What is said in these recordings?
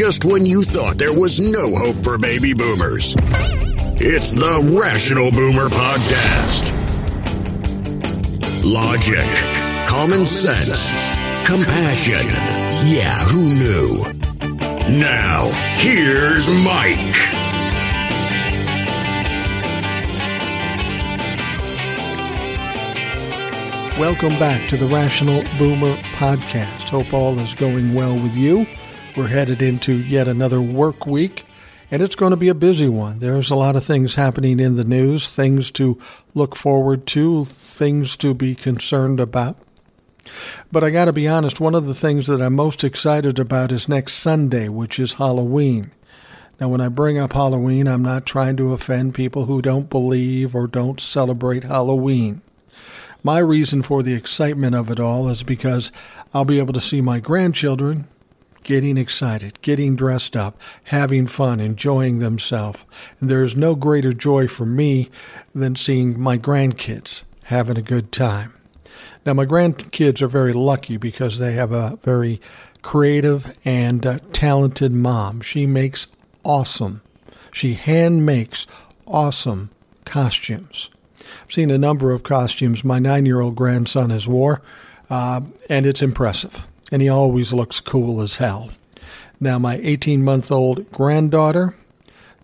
just when you thought there was no hope for baby boomers. It's the Rational Boomer Podcast. Logic, common sense, compassion. Yeah, who knew? Now, here's Mike. Welcome back to the Rational Boomer Podcast. Hope all is going well with you. We're headed into yet another work week, and it's going to be a busy one. There's a lot of things happening in the news, things to look forward to, things to be concerned about. But I got to be honest, one of the things that I'm most excited about is next Sunday, which is Halloween. Now, when I bring up Halloween, I'm not trying to offend people who don't believe or don't celebrate Halloween. My reason for the excitement of it all is because I'll be able to see my grandchildren getting excited, getting dressed up, having fun, enjoying themselves. And there's no greater joy for me than seeing my grandkids having a good time. Now, my grandkids are very lucky because they have a very creative and uh, talented mom. She makes awesome, she hand makes awesome costumes. I've seen a number of costumes my nine year old grandson has wore, uh, and it's impressive. And he always looks cool as hell. Now, my 18 month old granddaughter,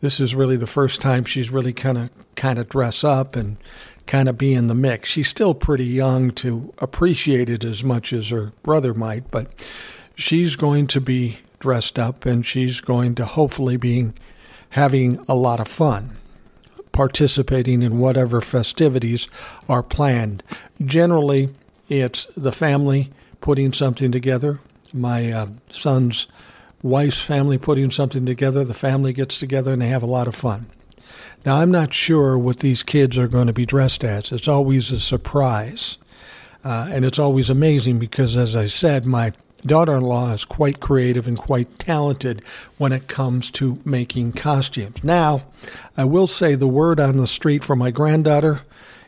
this is really the first time she's really kind of kind of dress up and kind of be in the mix. She's still pretty young to appreciate it as much as her brother might, but she's going to be dressed up and she's going to hopefully be having a lot of fun participating in whatever festivities are planned. Generally, it's the family putting something together. My uh, son's wife's family putting something together. The family gets together and they have a lot of fun. Now, I'm not sure what these kids are going to be dressed as. It's always a surprise. Uh, and it's always amazing because, as I said, my daughter in law is quite creative and quite talented when it comes to making costumes. Now, I will say the word on the street for my granddaughter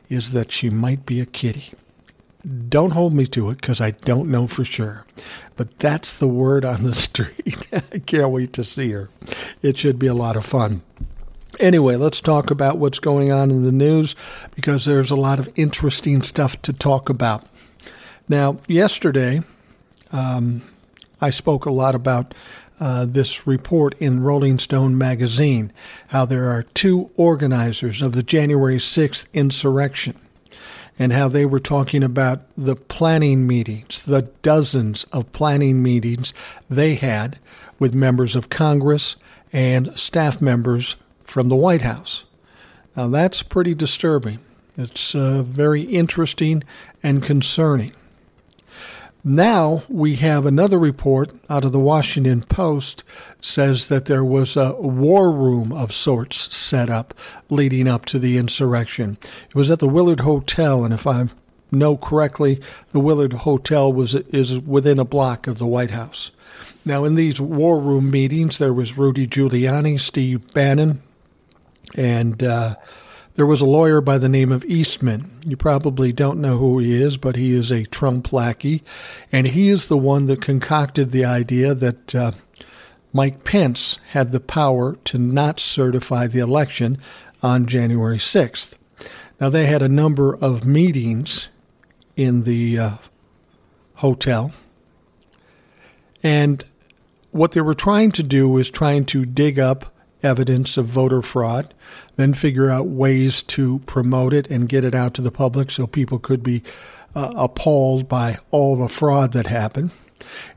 is that she might be a kitty. Don't hold me to it because I don't know for sure. But that's the word on the street. I can't wait to see her. It should be a lot of fun. Anyway, let's talk about what's going on in the news because there's a lot of interesting stuff to talk about. Now, yesterday, um, I spoke a lot about uh, this report in Rolling Stone magazine how there are two organizers of the January 6th insurrection and how they were talking about the planning meetings, the dozens of planning meetings they had with members of Congress and staff members from the White House. Now, that's pretty disturbing. It's uh, very interesting and concerning. Now we have another report out of the Washington Post says that there was a war room of sorts set up leading up to the insurrection. It was at the Willard Hotel, and if I know correctly, the Willard Hotel was is within a block of the White House. Now, in these war room meetings, there was Rudy Giuliani, Steve Bannon, and uh, there was a lawyer by the name of Eastman. You probably don't know who he is, but he is a Trump lackey, and he is the one that concocted the idea that uh, Mike Pence had the power to not certify the election on January 6th. Now, they had a number of meetings in the uh, hotel, and what they were trying to do was trying to dig up evidence of voter fraud, then figure out ways to promote it and get it out to the public so people could be uh, appalled by all the fraud that happened.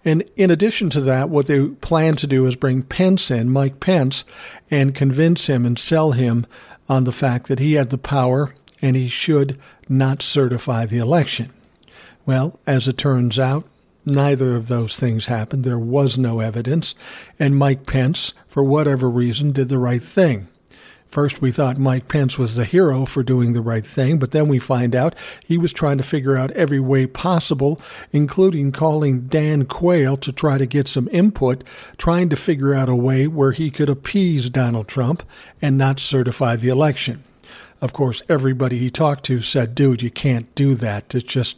And in addition to that, what they plan to do is bring Pence in, Mike Pence, and convince him and sell him on the fact that he had the power and he should not certify the election. Well, as it turns out, Neither of those things happened. There was no evidence. And Mike Pence, for whatever reason, did the right thing. First, we thought Mike Pence was the hero for doing the right thing, but then we find out he was trying to figure out every way possible, including calling Dan Quayle to try to get some input, trying to figure out a way where he could appease Donald Trump and not certify the election. Of course, everybody he talked to said, dude, you can't do that. It's just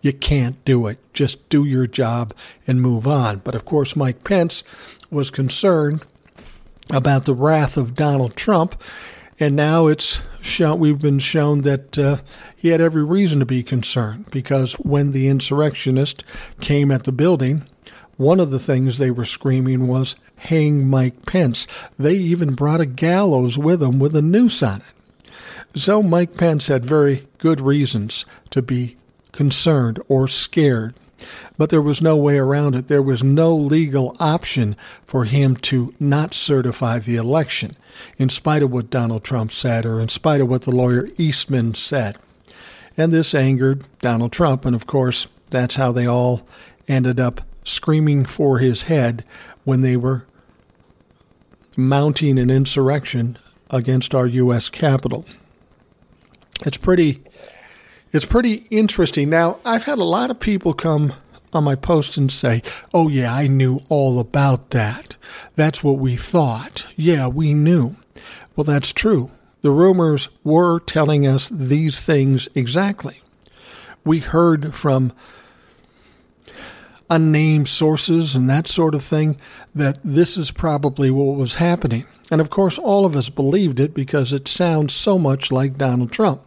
you can't do it. Just do your job and move on. But of course, Mike Pence was concerned about the wrath of Donald Trump, and now it's shown, we've been shown that uh, he had every reason to be concerned because when the insurrectionists came at the building, one of the things they were screaming was hang Mike Pence. They even brought a gallows with them with a noose on it. So Mike Pence had very good reasons to be concerned or scared. But there was no way around it. There was no legal option for him to not certify the election, in spite of what Donald Trump said or in spite of what the lawyer Eastman said. And this angered Donald Trump. And of course, that's how they all ended up screaming for his head when they were mounting an insurrection against our U.S. Capitol. It's pretty, it's pretty interesting. Now, I've had a lot of people come on my post and say, "Oh yeah, I knew all about that. That's what we thought. Yeah, we knew." Well, that's true. The rumors were telling us these things exactly. We heard from unnamed sources and that sort of thing that this is probably what was happening. And of course, all of us believed it because it sounds so much like Donald Trump.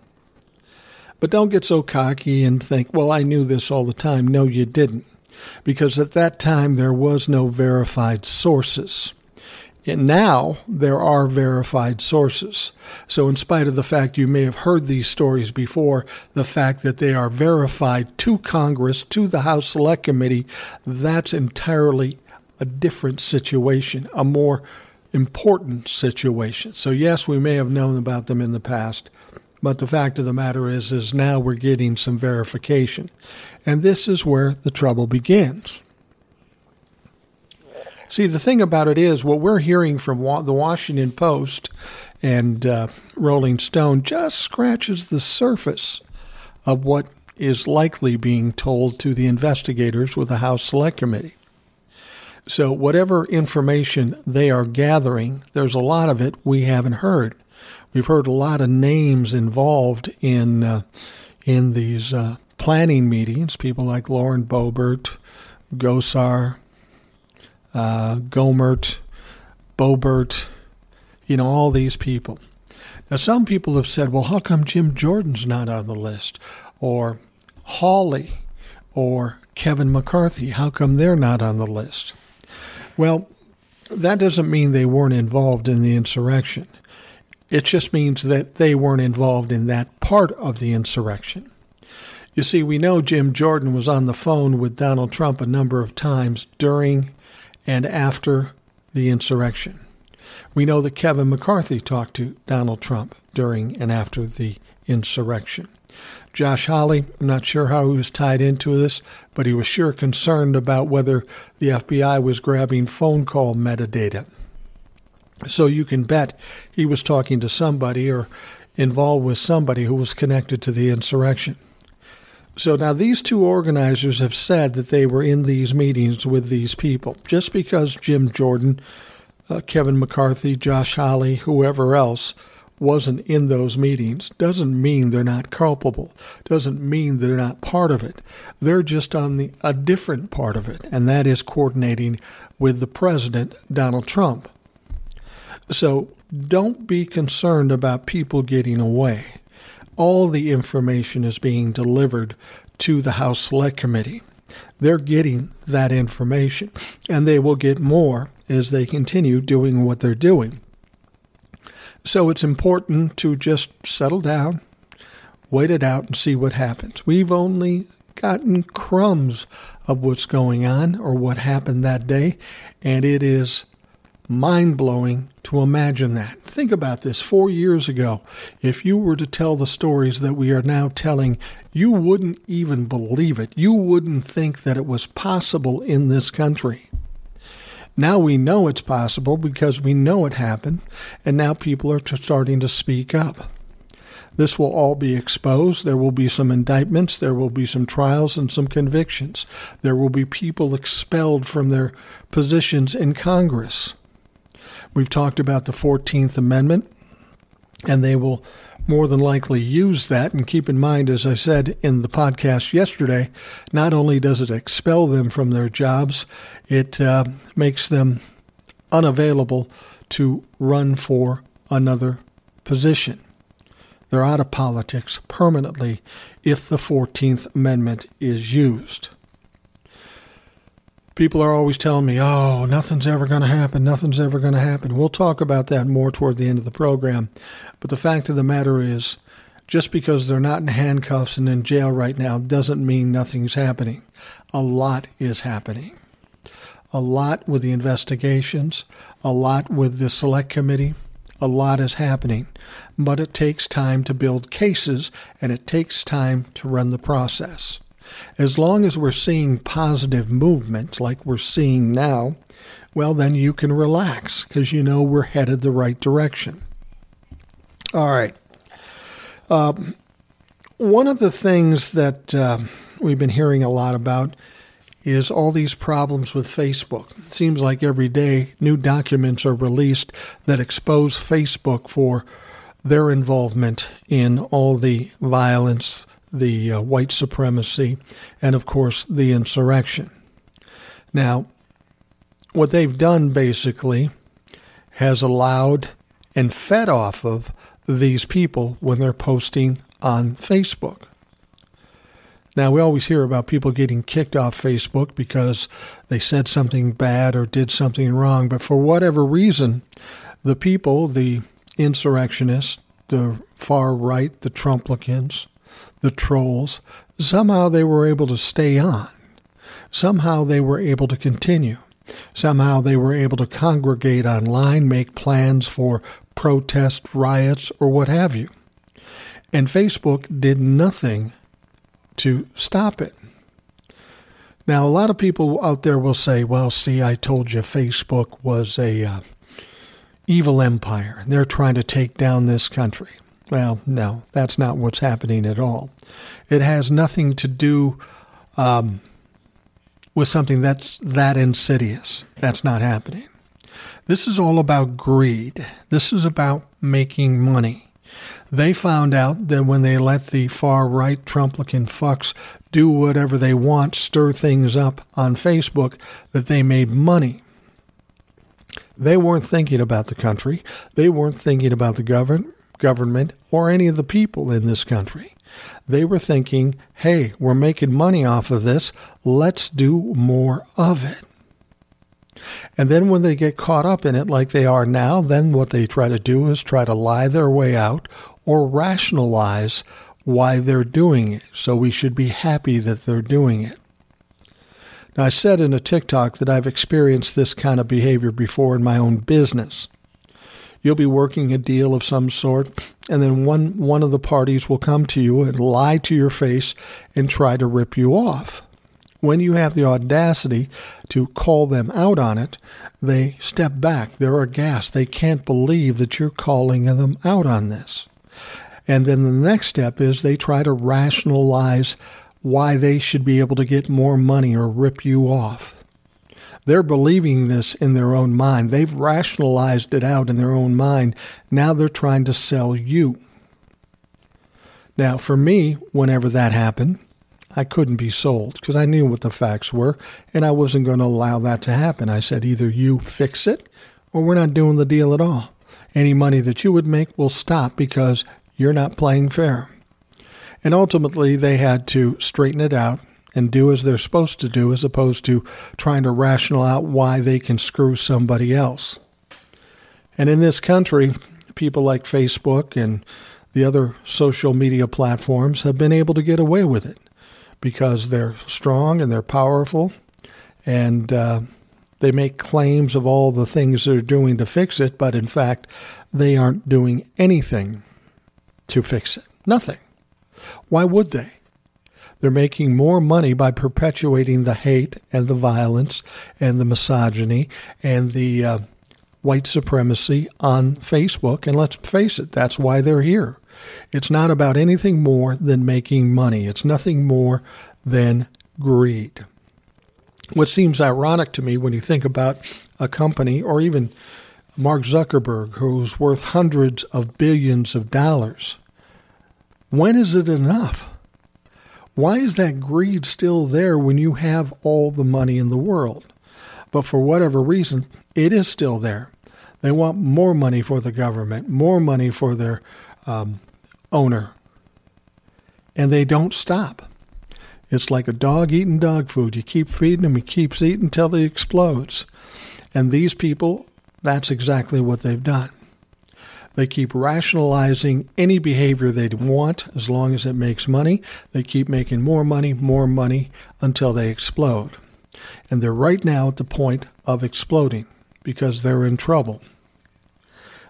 But don't get so cocky and think, well, I knew this all the time. No, you didn't. Because at that time, there was no verified sources. And now there are verified sources. So, in spite of the fact you may have heard these stories before, the fact that they are verified to Congress, to the House Select Committee, that's entirely a different situation, a more important situation. So, yes, we may have known about them in the past, but the fact of the matter is, is now we're getting some verification. And this is where the trouble begins. See, the thing about it is, what we're hearing from the Washington Post and uh, Rolling Stone just scratches the surface of what is likely being told to the investigators with the House Select Committee. So, whatever information they are gathering, there's a lot of it we haven't heard. We've heard a lot of names involved in uh, in these uh, planning meetings. People like Lauren Boebert, Gosar, uh, Gohmert, Boebert, you know, all these people. Now, some people have said, well, how come Jim Jordan's not on the list? Or Hawley or Kevin McCarthy, how come they're not on the list? Well, that doesn't mean they weren't involved in the insurrection. It just means that they weren't involved in that part of the insurrection. You see, we know Jim Jordan was on the phone with Donald Trump a number of times during and after the insurrection. We know that Kevin McCarthy talked to Donald Trump during and after the insurrection. Josh Hawley, I'm not sure how he was tied into this, but he was sure concerned about whether the FBI was grabbing phone call metadata. So you can bet he was talking to somebody or involved with somebody who was connected to the insurrection. So now these two organizers have said that they were in these meetings with these people. Just because Jim Jordan, uh, Kevin McCarthy, Josh Hawley, whoever else wasn't in those meetings doesn't mean they're not culpable. Doesn't mean they're not part of it. They're just on the a different part of it, and that is coordinating with the president Donald Trump. So don't be concerned about people getting away all the information is being delivered to the House Select Committee. They're getting that information, and they will get more as they continue doing what they're doing. So it's important to just settle down, wait it out, and see what happens. We've only gotten crumbs of what's going on or what happened that day, and it is mind blowing to imagine that. Think about this four years ago. If you were to tell the stories that we are now telling, you wouldn't even believe it. You wouldn't think that it was possible in this country. Now we know it's possible because we know it happened, and now people are starting to speak up. This will all be exposed. There will be some indictments. There will be some trials and some convictions. There will be people expelled from their positions in Congress. We've talked about the 14th Amendment, and they will more than likely use that. And keep in mind, as I said in the podcast yesterday, not only does it expel them from their jobs, it uh, makes them unavailable to run for another position. They're out of politics permanently if the 14th Amendment is used. People are always telling me, oh, nothing's ever going to happen, nothing's ever going to happen. We'll talk about that more toward the end of the program. But the fact of the matter is, just because they're not in handcuffs and in jail right now doesn't mean nothing's happening. A lot is happening. A lot with the investigations, a lot with the select committee, a lot is happening. But it takes time to build cases and it takes time to run the process. As long as we're seeing positive movement like we're seeing now, well, then you can relax because you know we're headed the right direction. All right. Um, one of the things that uh, we've been hearing a lot about is all these problems with Facebook. It seems like every day new documents are released that expose Facebook for their involvement in all the violence, the uh, white supremacy, and of course the insurrection. Now, what they've done basically has allowed and fed off of these people when they're posting on Facebook. Now, we always hear about people getting kicked off Facebook because they said something bad or did something wrong, but for whatever reason, the people, the insurrectionists, the far right, the Trumplicans, the trolls, somehow they were able to stay on. Somehow they were able to continue. Somehow they were able to congregate online, make plans for protest, riots, or what have you. And Facebook did nothing to stop it. Now, a lot of people out there will say, well, see, I told you Facebook was a uh, evil empire they're trying to take down this country. Well, no, that's not what's happening at all. It has nothing to do um, with something that's that insidious. That's not happening. This is all about greed. This is about making money. They found out that when they let the far right Trumplican fucks do whatever they want, stir things up on Facebook, that they made money. They weren't thinking about the country. They weren't thinking about the govern- government or any of the people in this country. They were thinking, hey, we're making money off of this. Let's do more of it. And then when they get caught up in it like they are now, then what they try to do is try to lie their way out or rationalize why they're doing it. So we should be happy that they're doing it. Now, I said in a TikTok that I've experienced this kind of behavior before in my own business. You'll be working a deal of some sort, and then one, one of the parties will come to you and lie to your face and try to rip you off. When you have the audacity to call them out on it, they step back. They're aghast. They can't believe that you're calling them out on this. And then the next step is they try to rationalize why they should be able to get more money or rip you off. They're believing this in their own mind. They've rationalized it out in their own mind. Now they're trying to sell you. Now, for me, whenever that happened, I couldn't be sold because I knew what the facts were and I wasn't going to allow that to happen. I said, either you fix it or we're not doing the deal at all. Any money that you would make will stop because you're not playing fair. And ultimately, they had to straighten it out and do as they're supposed to do as opposed to trying to rational out why they can screw somebody else. And in this country, people like Facebook and the other social media platforms have been able to get away with it because they're strong and they're powerful, and uh, they make claims of all the things they're doing to fix it, but in fact, they aren't doing anything to fix it. Nothing. Why would they? They're making more money by perpetuating the hate and the violence and the misogyny and the uh, white supremacy on Facebook. And let's face it, that's why they're here. It's not about anything more than making money. It's nothing more than greed. What seems ironic to me when you think about a company or even Mark Zuckerberg, who's worth hundreds of billions of dollars, when is it enough? Why is that greed still there when you have all the money in the world? But for whatever reason, it is still there. They want more money for the government, more money for their um, owner, and they don't stop. It's like a dog eating dog food. You keep feeding him, he keeps eating until he explodes. And these people, that's exactly what they've done. They keep rationalizing any behavior they want as long as it makes money. They keep making more money, more money until they explode. And they're right now at the point of exploding because they're in trouble.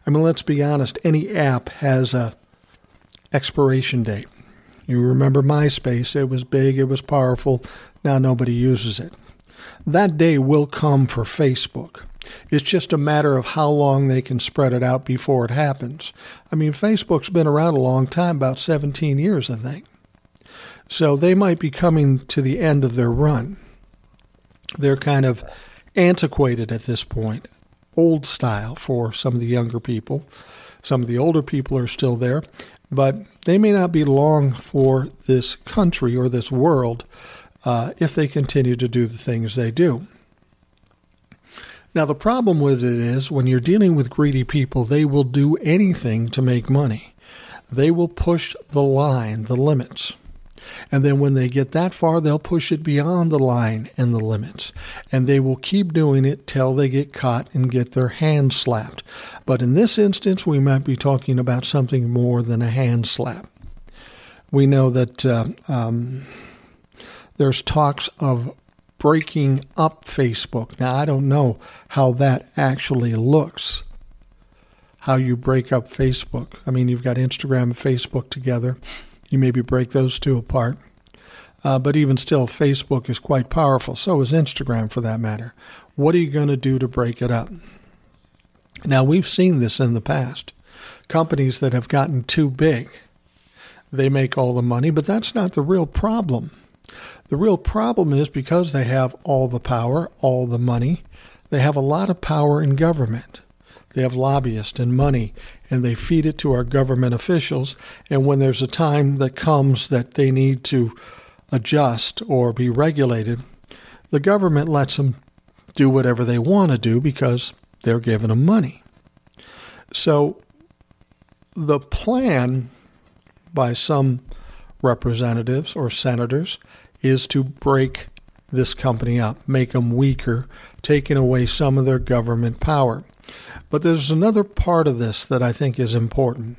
I mean, let's be honest, any app has a expiration date. You remember MySpace, it was big, it was powerful, now nobody uses it. That day will come for Facebook. It's just a matter of how long they can spread it out before it happens. I mean, Facebook's been around a long time, about 17 years, I think. So they might be coming to the end of their run. They're kind of antiquated at this point, old style for some of the younger people. Some of the older people are still there, but they may not be long for this country or this world uh, if they continue to do the things they do. Now, the problem with it is when you're dealing with greedy people, they will do anything to make money. They will push the line, the limits. And then when they get that far, they'll push it beyond the line and the limits. And they will keep doing it till they get caught and get their hand slapped. But in this instance, we might be talking about something more than a hand slap. We know that uh, um, there's talks of breaking up Facebook. Now, I don't know how that actually looks, how you break up Facebook. I mean, you've got Instagram and Facebook together. You maybe break those two apart. Uh, but even still, Facebook is quite powerful. So is Instagram, for that matter. What are you going to do to break it up? Now, we've seen this in the past. Companies that have gotten too big, they make all the money, but that's not the real problem. The real problem is because they have all the power, all the money, they have a lot of power in government. They have lobbyists and money, and they feed it to our government officials. And when there's a time that comes that they need to adjust or be regulated, the government lets them do whatever they want to do because they're giving them money. So the plan by some representatives or senators is to break this company up, make them weaker, taking away some of their government power. But there's another part of this that I think is important.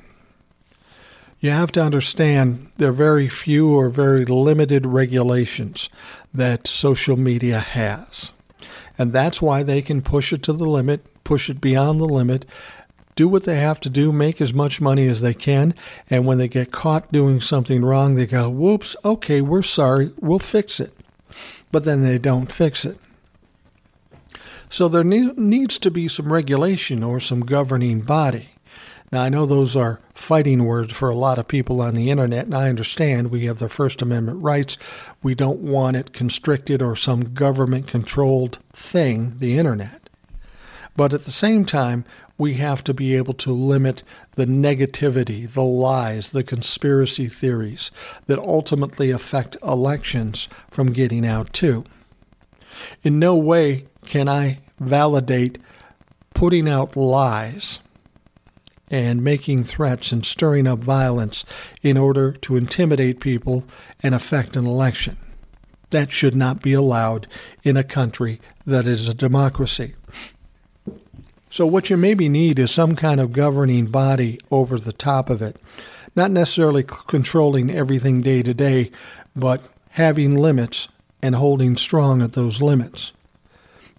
You have to understand there are very few or very limited regulations that social media has. And that's why they can push it to the limit, push it beyond the limit, do what they have to do, make as much money as they can, and when they get caught doing something wrong, they go, whoops, okay, we're sorry, we'll fix it. But then they don't fix it. So there ne- needs to be some regulation or some governing body. Now, I know those are fighting words for a lot of people on the internet, and I understand we have the First Amendment rights. We don't want it constricted or some government controlled thing, the internet. But at the same time, we have to be able to limit the negativity, the lies, the conspiracy theories that ultimately affect elections from getting out, too. In no way can I validate putting out lies and making threats and stirring up violence in order to intimidate people and affect an election. That should not be allowed in a country that is a democracy. So, what you maybe need is some kind of governing body over the top of it, not necessarily controlling everything day to day, but having limits and holding strong at those limits.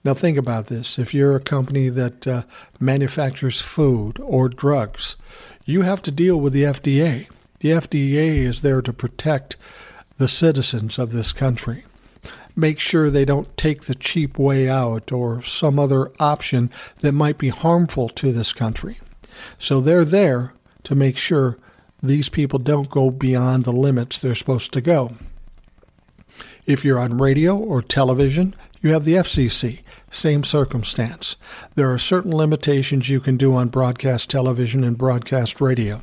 Now, think about this. If you're a company that uh, manufactures food or drugs, you have to deal with the FDA. The FDA is there to protect the citizens of this country. Make sure they don't take the cheap way out or some other option that might be harmful to this country. So they're there to make sure these people don't go beyond the limits they're supposed to go. If you're on radio or television, you have the FCC. Same circumstance. There are certain limitations you can do on broadcast television and broadcast radio.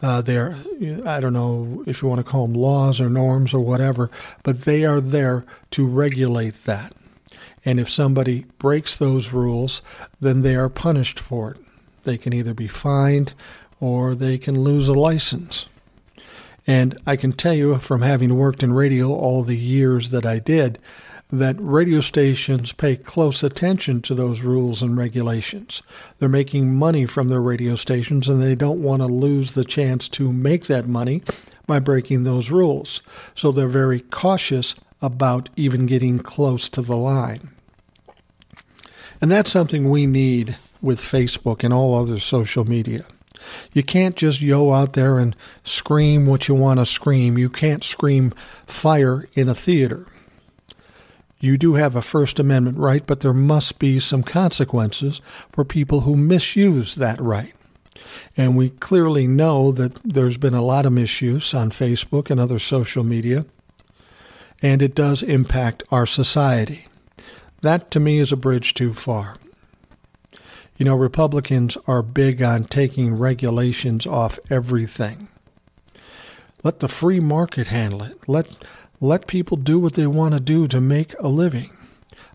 Uh, they're, I don't know if you want to call them laws or norms or whatever, but they are there to regulate that. And if somebody breaks those rules, then they are punished for it. They can either be fined or they can lose a license. And I can tell you from having worked in radio all the years that I did, that radio stations pay close attention to those rules and regulations. They're making money from their radio stations and they don't want to lose the chance to make that money by breaking those rules. So they're very cautious about even getting close to the line. And that's something we need with Facebook and all other social media. You can't just yo out there and scream what you want to scream. You can't scream fire in a theater. You do have a First Amendment right, but there must be some consequences for people who misuse that right. And we clearly know that there's been a lot of misuse on Facebook and other social media, and it does impact our society. That to me is a bridge too far. You know, Republicans are big on taking regulations off everything. Let the free market handle it. Let let people do what they want to do to make a living.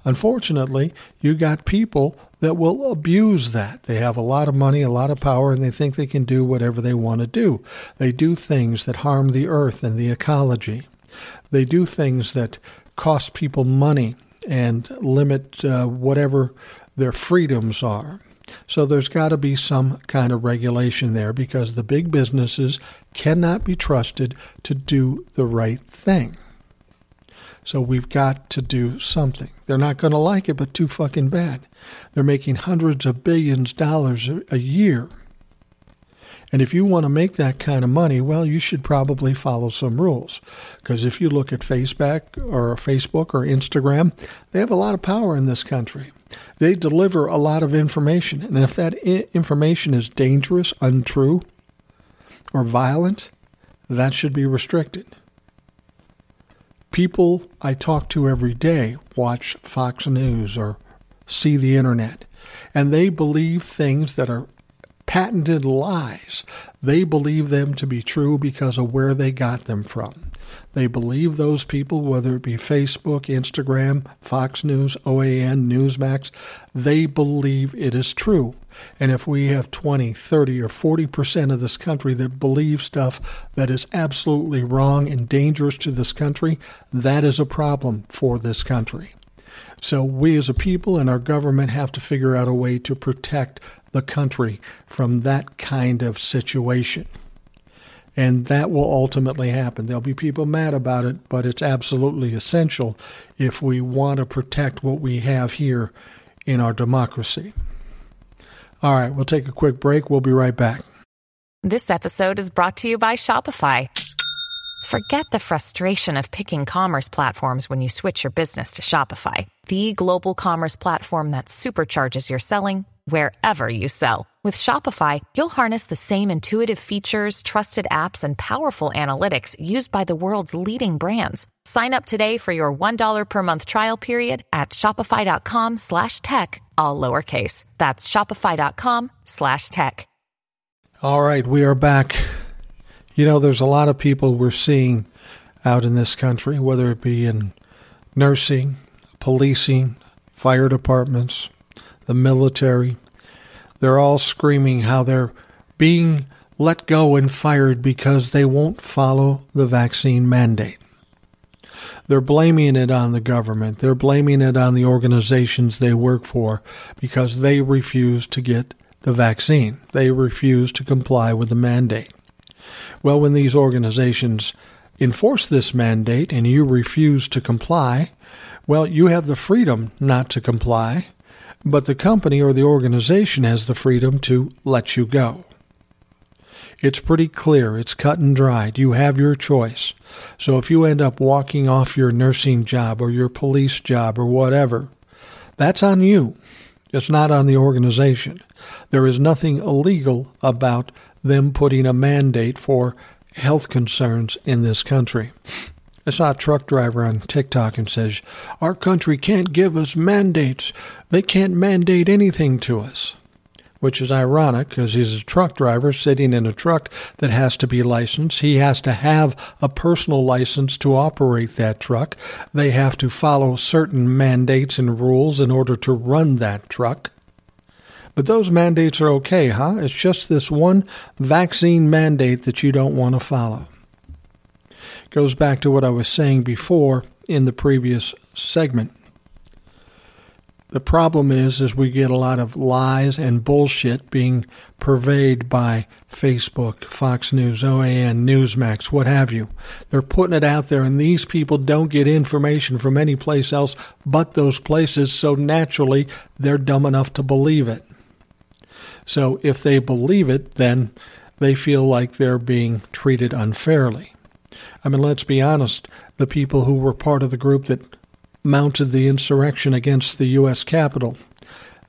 Unfortunately, you got people that will abuse that. They have a lot of money, a lot of power, and they think they can do whatever they want to do. They do things that harm the earth and the ecology. They do things that cost people money and limit uh, whatever their freedoms are. So there's got to be some kind of regulation there because the big businesses cannot be trusted to do the right thing. So we've got to do something. They're not going to like it, but too fucking bad. They're making hundreds of billions of dollars a year. And if you want to make that kind of money, well, you should probably follow some rules. Because if you look at Facebook or Facebook or Instagram, they have a lot of power in this country. They deliver a lot of information. And if that information is dangerous, untrue, or violent, that should be restricted. People I talk to every day watch Fox News or see the internet, and they believe things that are patented lies. They believe them to be true because of where they got them from. They believe those people, whether it be Facebook, Instagram, Fox News, OAN, Newsmax, they believe it is true. And if we have 20, 30, or 40% of this country that believe stuff that is absolutely wrong and dangerous to this country, that is a problem for this country. So we as a people and our government have to figure out a way to protect the country from that kind of situation. And that will ultimately happen. There'll be people mad about it, but it's absolutely essential if we want to protect what we have here in our democracy. All right, we'll take a quick break. We'll be right back. This episode is brought to you by Shopify. Forget the frustration of picking commerce platforms when you switch your business to Shopify, the global commerce platform that supercharges your selling wherever you sell. With Shopify, you'll harness the same intuitive features, trusted apps, and powerful analytics used by the world's leading brands. Sign up today for your $1 per month trial period at shopify.com slash tech, all lowercase. That's shopify.com slash tech. All right, we are back. You know, there's a lot of people we're seeing out in this country, whether it be in nursing, policing, fire departments, the military. They're all screaming how they're being let go and fired because they won't follow the vaccine mandate. They're blaming it on the government. They're blaming it on the organizations they work for because they refuse to get the vaccine. They refuse to comply with the mandate. Well, when these organizations enforce this mandate and you refuse to comply, well, you have the freedom not to comply, but the company or the organization has the freedom to let you go. It's pretty clear, it's cut and dried. You have your choice. So if you end up walking off your nursing job or your police job or whatever, that's on you. It's not on the organization. There is nothing illegal about them putting a mandate for health concerns in this country. I saw a truck driver on TikTok and says, Our country can't give us mandates. They can't mandate anything to us. which is ironic because he's a truck driver sitting in a truck that has to be licensed. He has to have a personal license to operate that truck. They have to follow certain mandates and rules in order to run that truck. But those mandates are okay, huh? It's just this one vaccine mandate that you don't want to follow. Goes back to what I was saying before in the previous segment. The problem is, is we get a lot of lies and bullshit being purveyed by Facebook, Fox News, OAN, Newsmax, what have you. They're putting it out there, and these people don't get information from any place else but those places, so naturally they're dumb enough to believe it. So if they believe it, then they feel like they're being treated unfairly. I mean, let's be honest, the people who were part of the group that mounted the insurrection against the U.S. Capitol.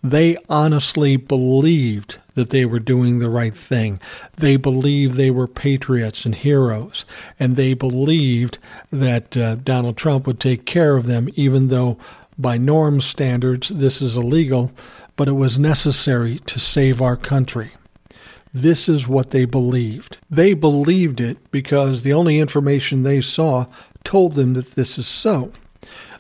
They honestly believed that they were doing the right thing. They believed they were patriots and heroes. And they believed that uh, Donald Trump would take care of them, even though by norm standards this is illegal, but it was necessary to save our country. This is what they believed. They believed it because the only information they saw told them that this is so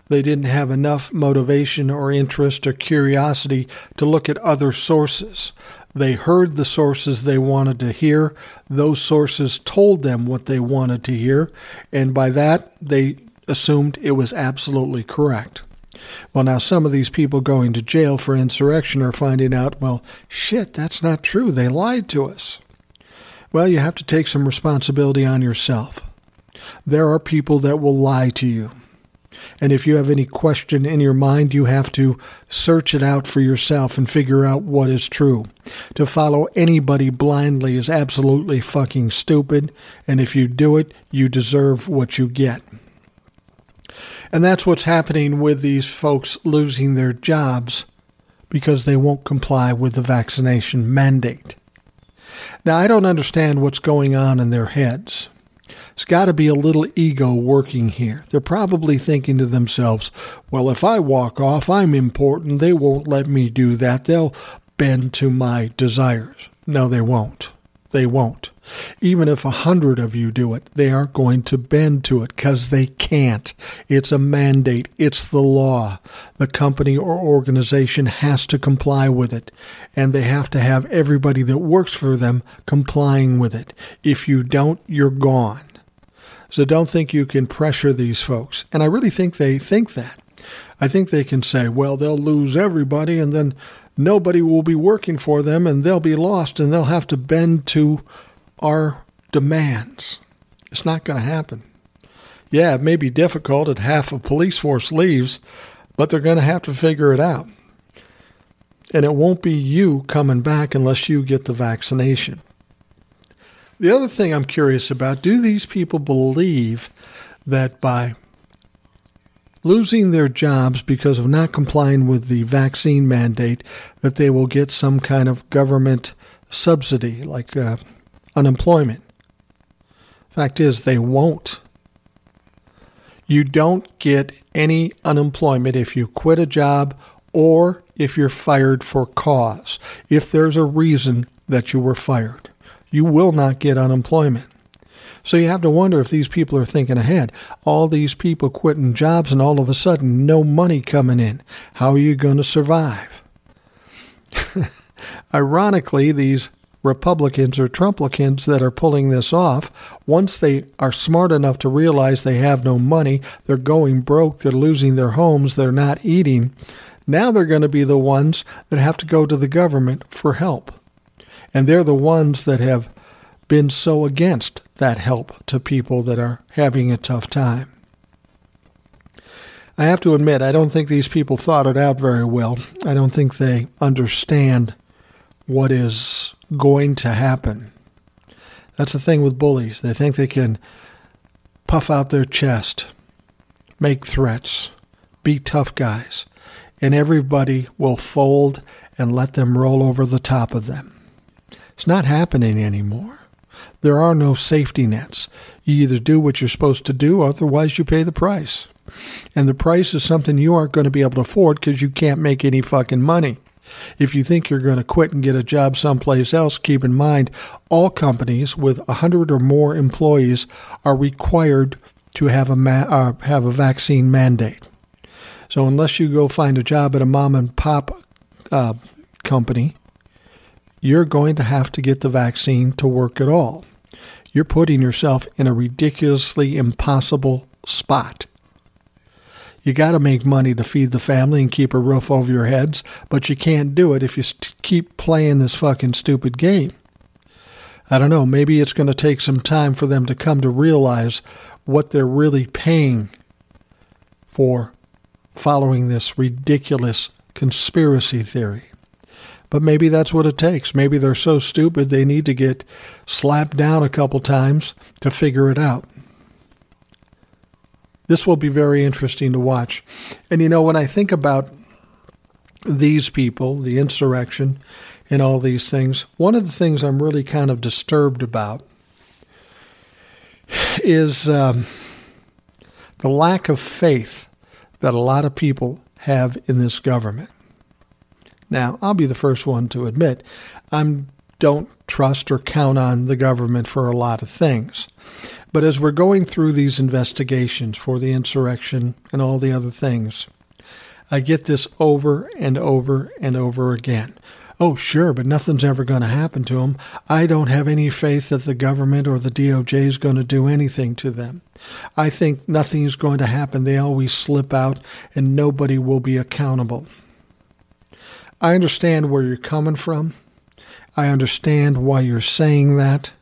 they didn't have enough motivation or interest or curiosity to look at other sources. They heard the sources they wanted to hear. Those sources told them what they wanted to hear, and by that, they assumed it was absolutely correct. Well, now some of these people going to jail for insurrection are finding out, well, shit, that's not true. They lied to us. Well, you have to take some responsibility on yourself. There are people that will lie to you. And if you have any question in your mind, you have to search it out for yourself and figure out what is true. To follow anybody blindly is absolutely fucking stupid. And if you do it, you deserve what you get. And that's what's happening with these folks losing their jobs because they won't comply with the vaccination mandate. Now, I don't understand what's going on in their heads. It's got to be a little ego working here. They're probably thinking to themselves, well, if I walk off, I'm important. They won't let me do that. They'll bend to my desires. No, they won't. They won't. Even if a hundred of you do it, they aren't going to bend to it because they can't. It's a mandate. It's the law. The company or organization has to comply with it, and they have to have everybody that works for them complying with it. If you don't, you're gone. So don't think you can pressure these folks. And I really think they think that. I think they can say, well, they'll lose everybody and then nobody will be working for them and they'll be lost and they'll have to bend to our demands. It's not going to happen. Yeah, it may be difficult if half a police force leaves, but they're going to have to figure it out. And it won't be you coming back unless you get the vaccination. The other thing I'm curious about do these people believe that by losing their jobs because of not complying with the vaccine mandate, that they will get some kind of government subsidy like uh, unemployment? Fact is, they won't. You don't get any unemployment if you quit a job or if you're fired for cause, if there's a reason that you were fired you will not get unemployment. So you have to wonder if these people are thinking ahead. All these people quitting jobs and all of a sudden no money coming in. How are you going to survive? Ironically, these Republicans or Trumplicans that are pulling this off, once they are smart enough to realize they have no money, they're going broke, they're losing their homes, they're not eating, now they're going to be the ones that have to go to the government for help. And they're the ones that have been so against that help to people that are having a tough time. I have to admit, I don't think these people thought it out very well. I don't think they understand what is going to happen. That's the thing with bullies. They think they can puff out their chest, make threats, be tough guys, and everybody will fold and let them roll over the top of them. It's not happening anymore. There are no safety nets. You either do what you're supposed to do, otherwise, you pay the price. And the price is something you aren't going to be able to afford because you can't make any fucking money. If you think you're going to quit and get a job someplace else, keep in mind all companies with 100 or more employees are required to have a ma- uh, have a vaccine mandate. So unless you go find a job at a mom and pop uh, company, you're going to have to get the vaccine to work at all. You're putting yourself in a ridiculously impossible spot. You got to make money to feed the family and keep a roof over your heads, but you can't do it if you st- keep playing this fucking stupid game. I don't know, maybe it's going to take some time for them to come to realize what they're really paying for following this ridiculous conspiracy theory. But maybe that's what it takes. Maybe they're so stupid they need to get slapped down a couple times to figure it out. This will be very interesting to watch. And you know, when I think about these people, the insurrection, and all these things, one of the things I'm really kind of disturbed about is um, the lack of faith that a lot of people have in this government. Now, I'll be the first one to admit I don't trust or count on the government for a lot of things. But as we're going through these investigations for the insurrection and all the other things, I get this over and over and over again. Oh, sure, but nothing's ever going to happen to them. I don't have any faith that the government or the DOJ is going to do anything to them. I think nothing is going to happen. They always slip out and nobody will be accountable. I understand where you're coming from. I understand why you're saying that.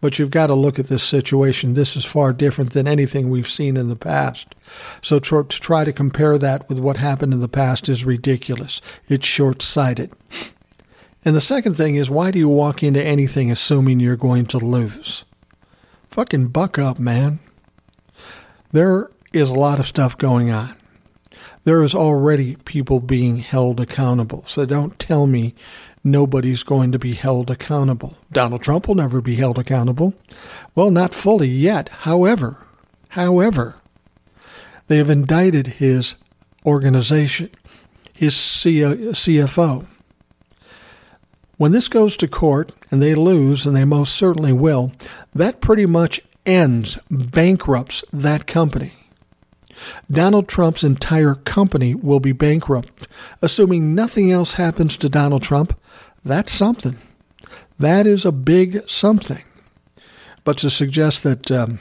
But you've got to look at this situation. This is far different than anything we've seen in the past. So to, to try to compare that with what happened in the past is ridiculous. It's short sighted. And the second thing is, why do you walk into anything assuming you're going to lose? Fucking buck up, man. There is a lot of stuff going on. There is already people being held accountable. So don't tell me nobody's going to be held accountable. Donald Trump will never be held accountable. Well, not fully yet. However, however, they have indicted his organization, his CFO. When this goes to court and they lose, and they most certainly will, that pretty much ends, bankrupts that company. Donald Trump's entire company will be bankrupt. Assuming nothing else happens to Donald Trump, that's something. That is a big something. But to suggest that um,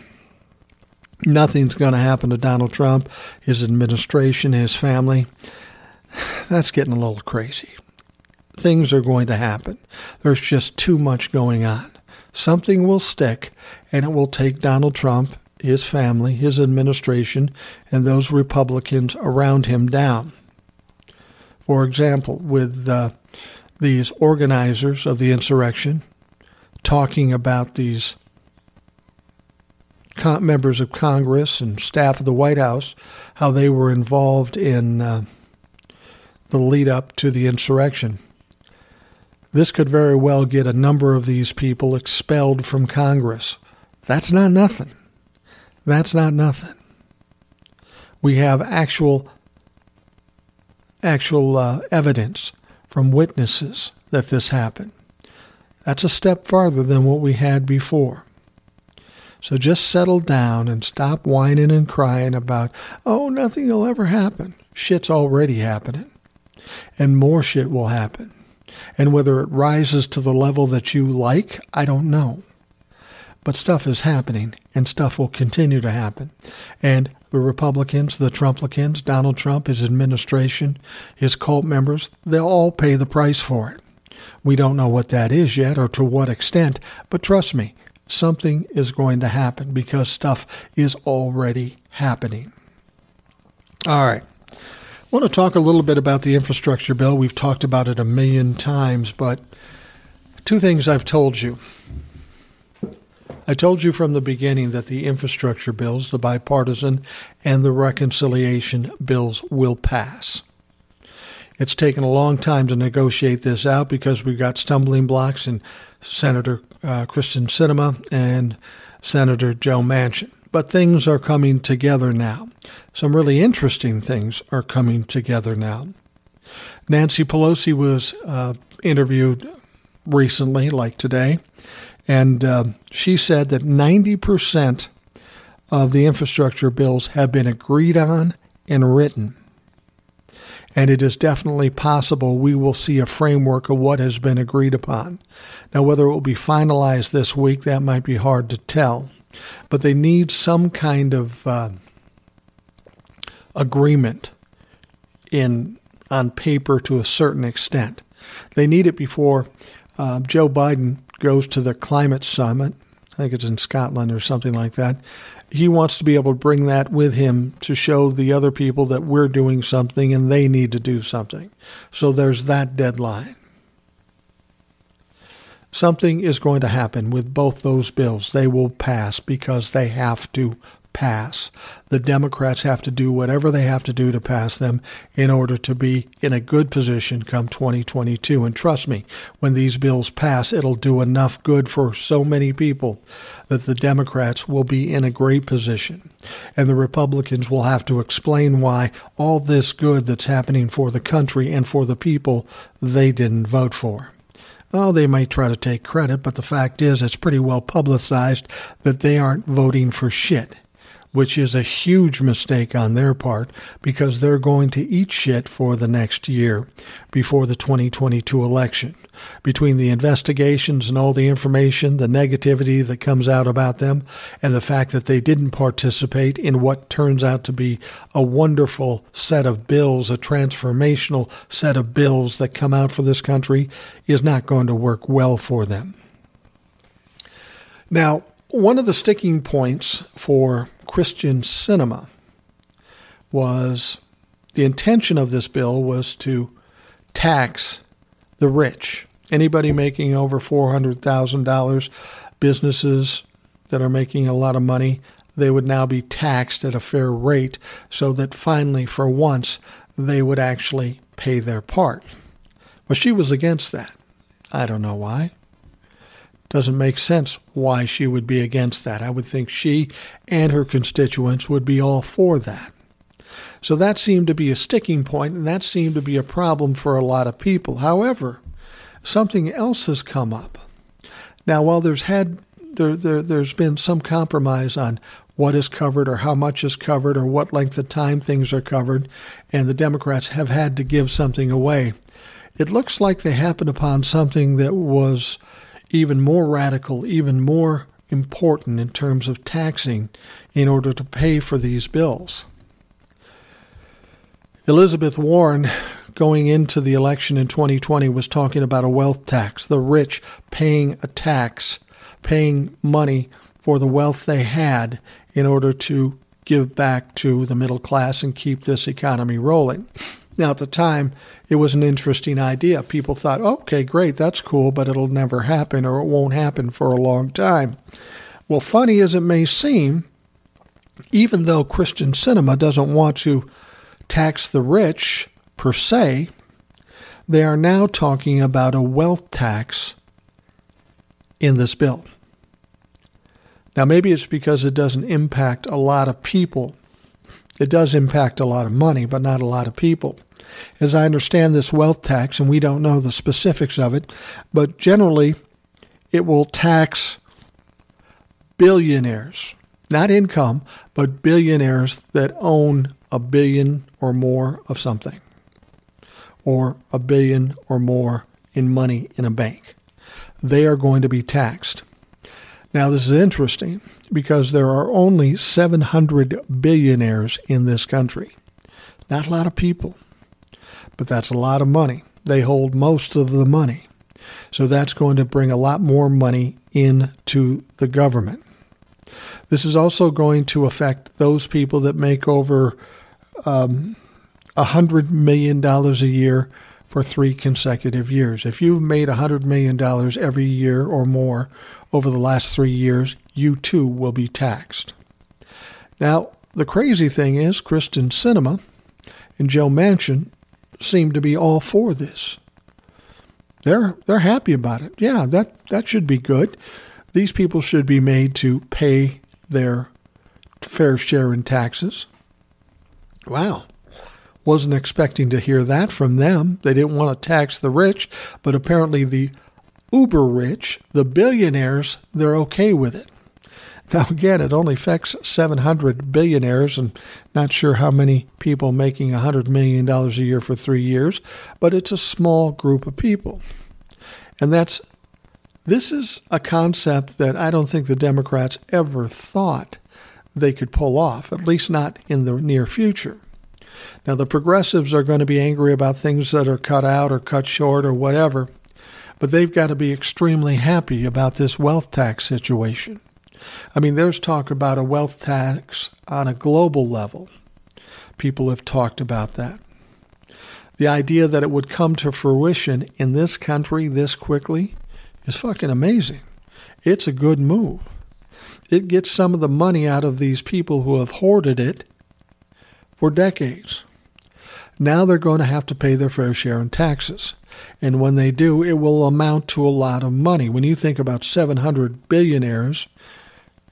nothing's going to happen to Donald Trump, his administration, his family, that's getting a little crazy. Things are going to happen. There's just too much going on. Something will stick, and it will take Donald Trump his family, his administration, and those Republicans around him down. For example, with uh, these organizers of the insurrection talking about these con- members of Congress and staff of the White House, how they were involved in uh, the lead up to the insurrection. This could very well get a number of these people expelled from Congress. That's not nothing. That's not nothing. We have actual actual uh, evidence from witnesses that this happened. That's a step farther than what we had before. So just settle down and stop whining and crying about, oh, nothing will ever happen. Shit's already happening. And more shit will happen. And whether it rises to the level that you like, I don't know. But stuff is happening, and stuff will continue to happen. And the Republicans, the Trumplicans, Donald Trump, his administration, his cult members, they'll all pay the price for it. We don't know what that is yet or to what extent, but trust me, something is going to happen because stuff is already happening. All right. I want to talk a little bit about the infrastructure bill. We've talked about it a million times, but two things I've told you. I told you from the beginning that the infrastructure bills, the bipartisan and the reconciliation bills, will pass. It's taken a long time to negotiate this out because we've got stumbling blocks in Senator uh, Kyrsten Sinema and Senator Joe Manchin. But things are coming together now. Some really interesting things are coming together now. Nancy Pelosi was uh, interviewed recently, like today, and uh, she said that 90% of the infrastructure bills have been agreed on and written. And it is definitely possible we will see a framework of what has been agreed upon. Now, whether it will be finalized this week, that might be hard to tell. But they need some kind of uh, agreement in on paper to a certain extent. They need it before uh, Joe Biden goes to the climate summit. I think it's in Scotland or something like that. He wants to be able to bring that with him to show the other people that we're doing something and they need to do something. So there's that deadline. Something is going to happen with both those bills. They will pass because they have to pass. The Democrats have to do whatever they have to do to pass them in order to be in a good position come 2022. And trust me, when these bills pass, it'll do enough good for so many people that the Democrats will be in a great position. And the Republicans will have to explain why all this good that's happening for the country and for the people they didn't vote for. Oh, they might try to take credit, but the fact is, it's pretty well publicized that they aren't voting for shit which is a huge mistake on their part because they're going to eat shit for the next year before the 2022 election. Between the investigations and all the information, the negativity that comes out about them, and the fact that they didn't participate in what turns out to be a wonderful set of bills, a transformational set of bills that come out for this country, is not going to work well for them. Now, one of the sticking points for Kyrsten Sinema was the intention of this bill was to tax the rich. Anybody making over $400,000, businesses that are making a lot of money, they would now be taxed at a fair rate so that finally, for once, they would actually pay their part. Well, she was against that. I don't know why doesn't make sense why she would be against that. I would think she and her constituents would be all for that. So that seemed to be a sticking point, and that seemed to be a problem for a lot of people. However, something else has come up. Now, while there's had there, there there's been some compromise on what is covered or how much is covered or what length of time things are covered, and the Democrats have had to give something away. It looks like they happened upon something that was even more radical, even more important in terms of taxing in order to pay for these bills. Elizabeth Warren, going into the election in 2020, was talking about a wealth tax, the rich paying a tax, paying money for the wealth they had in order to give back to the middle class and keep this economy rolling. Now, at the time, it was an interesting idea. People thought, okay, great, that's cool, but it'll never happen or it won't happen for a long time. Well, funny as it may seem, even though Kyrsten Sinema doesn't want to tax the rich per se, they are now talking about a wealth tax in this bill. Now, maybe it's because it doesn't impact a lot of people it does impact a lot of money, but not a lot of people. As I understand this wealth tax, and we don't know the specifics of it, but generally it will tax billionaires, not income, but billionaires that own a billion or more of something, or a billion or more in money in a bank. They are going to be taxed. Now, this is interesting because there are only 700 billionaires in this country. Not a lot of people, but that's a lot of money. They hold most of the money. So that's going to bring a lot more money into the government. This is also going to affect those people that make over um, $100 million a year for three consecutive years. If you've made $100 million every year or more over the last three years, you too will be taxed. Now, the crazy thing is, Kyrsten Sinema and Joe Manchin seem to be all for this. They're they're happy about it. Yeah, that that should be good. These people should be made to pay their fair share in taxes. Wow. Wasn't expecting to hear that from them. They didn't want to tax the rich, but apparently the uber rich, the billionaires, they're okay with it. Now, again, it only affects 700 billionaires and not sure how many people making $100 million a year for three years, but it's a small group of people. And that's this is a concept that I don't think the Democrats ever thought they could pull off, at least not in the near future. Now, the progressives are going to be angry about things that are cut out or cut short or whatever, but they've got to be extremely happy about this wealth tax situation. I mean, there's talk about a wealth tax on a global level. People have talked about that. The idea that it would come to fruition in this country this quickly is fucking amazing. It's a good move. It gets some of the money out of these people who have hoarded it for decades. Now they're going to have to pay their fair share in taxes. And when they do, it will amount to a lot of money. When you think about 700 billionaires,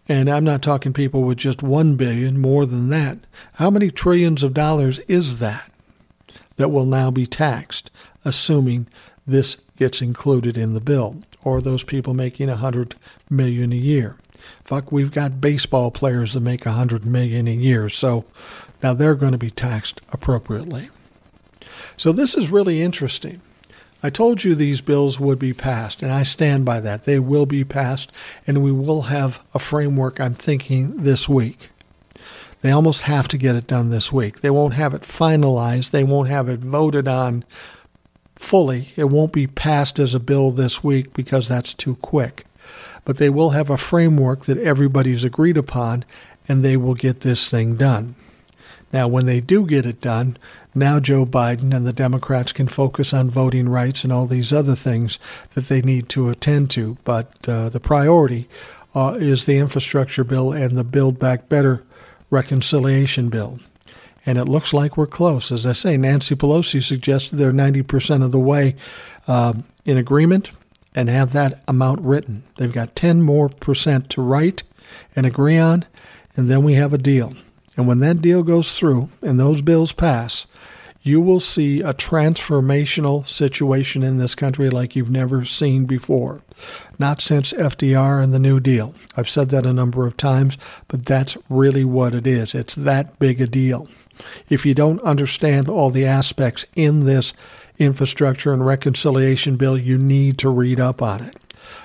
and I'm not talking people with just 1 billion, more than that, how many trillions of dollars is that that will now be taxed, assuming this gets included in the bill, or those people making 100 million a year? Fuck, we've got baseball players that make 100 million a year, so now they're going to be taxed appropriately. So this is really interesting. I told you these bills would be passed, and I stand by that. They will be passed, and we will have a framework, I'm thinking, this week. They almost have to get it done this week. They won't have it finalized, they won't have it voted on fully. It won't be passed as a bill this week because that's too quick. But they will have a framework that everybody's agreed upon, and they will get this thing done. Now, when they do get it done, now Joe Biden and the Democrats can focus on voting rights and all these other things that they need to attend to. But uh, the priority uh, is the infrastructure bill and the Build Back Better reconciliation bill. And it looks like we're close. As I say, Nancy Pelosi suggested they're 90% of the way uh, in agreement and have that amount written. They've got 10 more percent to write and agree on, and then we have a deal. And when that deal goes through and those bills pass, you will see a transformational situation in this country like you've never seen before. Not since FDR and the New Deal. I've said that a number of times, but that's really what it is. It's that big a deal. If you don't understand all the aspects in this infrastructure and reconciliation bill, you need to read up on it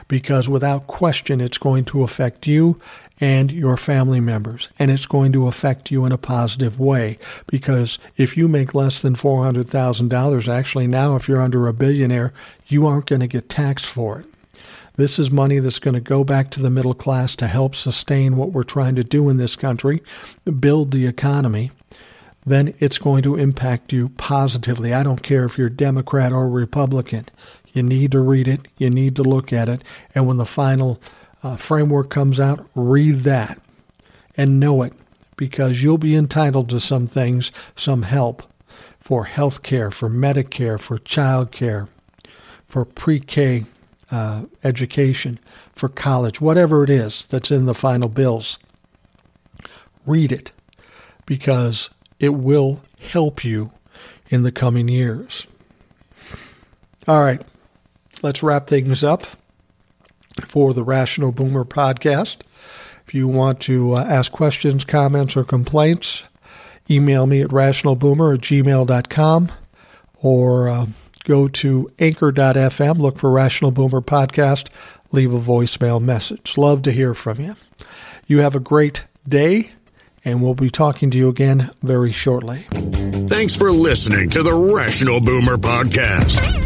because without question, it's going to affect you and your family members. And it's going to affect you in a positive way because if you make less than $400,000, actually now if you're under a billionaire, you aren't going to get taxed for it. This is money that's going to go back to the middle class to help sustain what we're trying to do in this country, build the economy. Then it's going to impact you positively. I don't care if you're Democrat or Republican. You need to read it, you need to look at it, and when the final uh, framework comes out, read that and know it because you'll be entitled to some things, some help for health care, for Medicare, for child care, for pre K uh, education, for college, whatever it is that's in the final bills. Read it because it will help you in the coming years. All right, let's wrap things up for the Rational Boomer podcast. If you want to uh, ask questions, comments, or complaints, email me at rationalboomer at gmail.com or uh, go to anchor.fm, look for Rational Boomer Podcast, leave a voicemail message. Love to hear from you. You have a great day, and we'll be talking to you again very shortly. Thanks for listening to the Rational Boomer Podcast.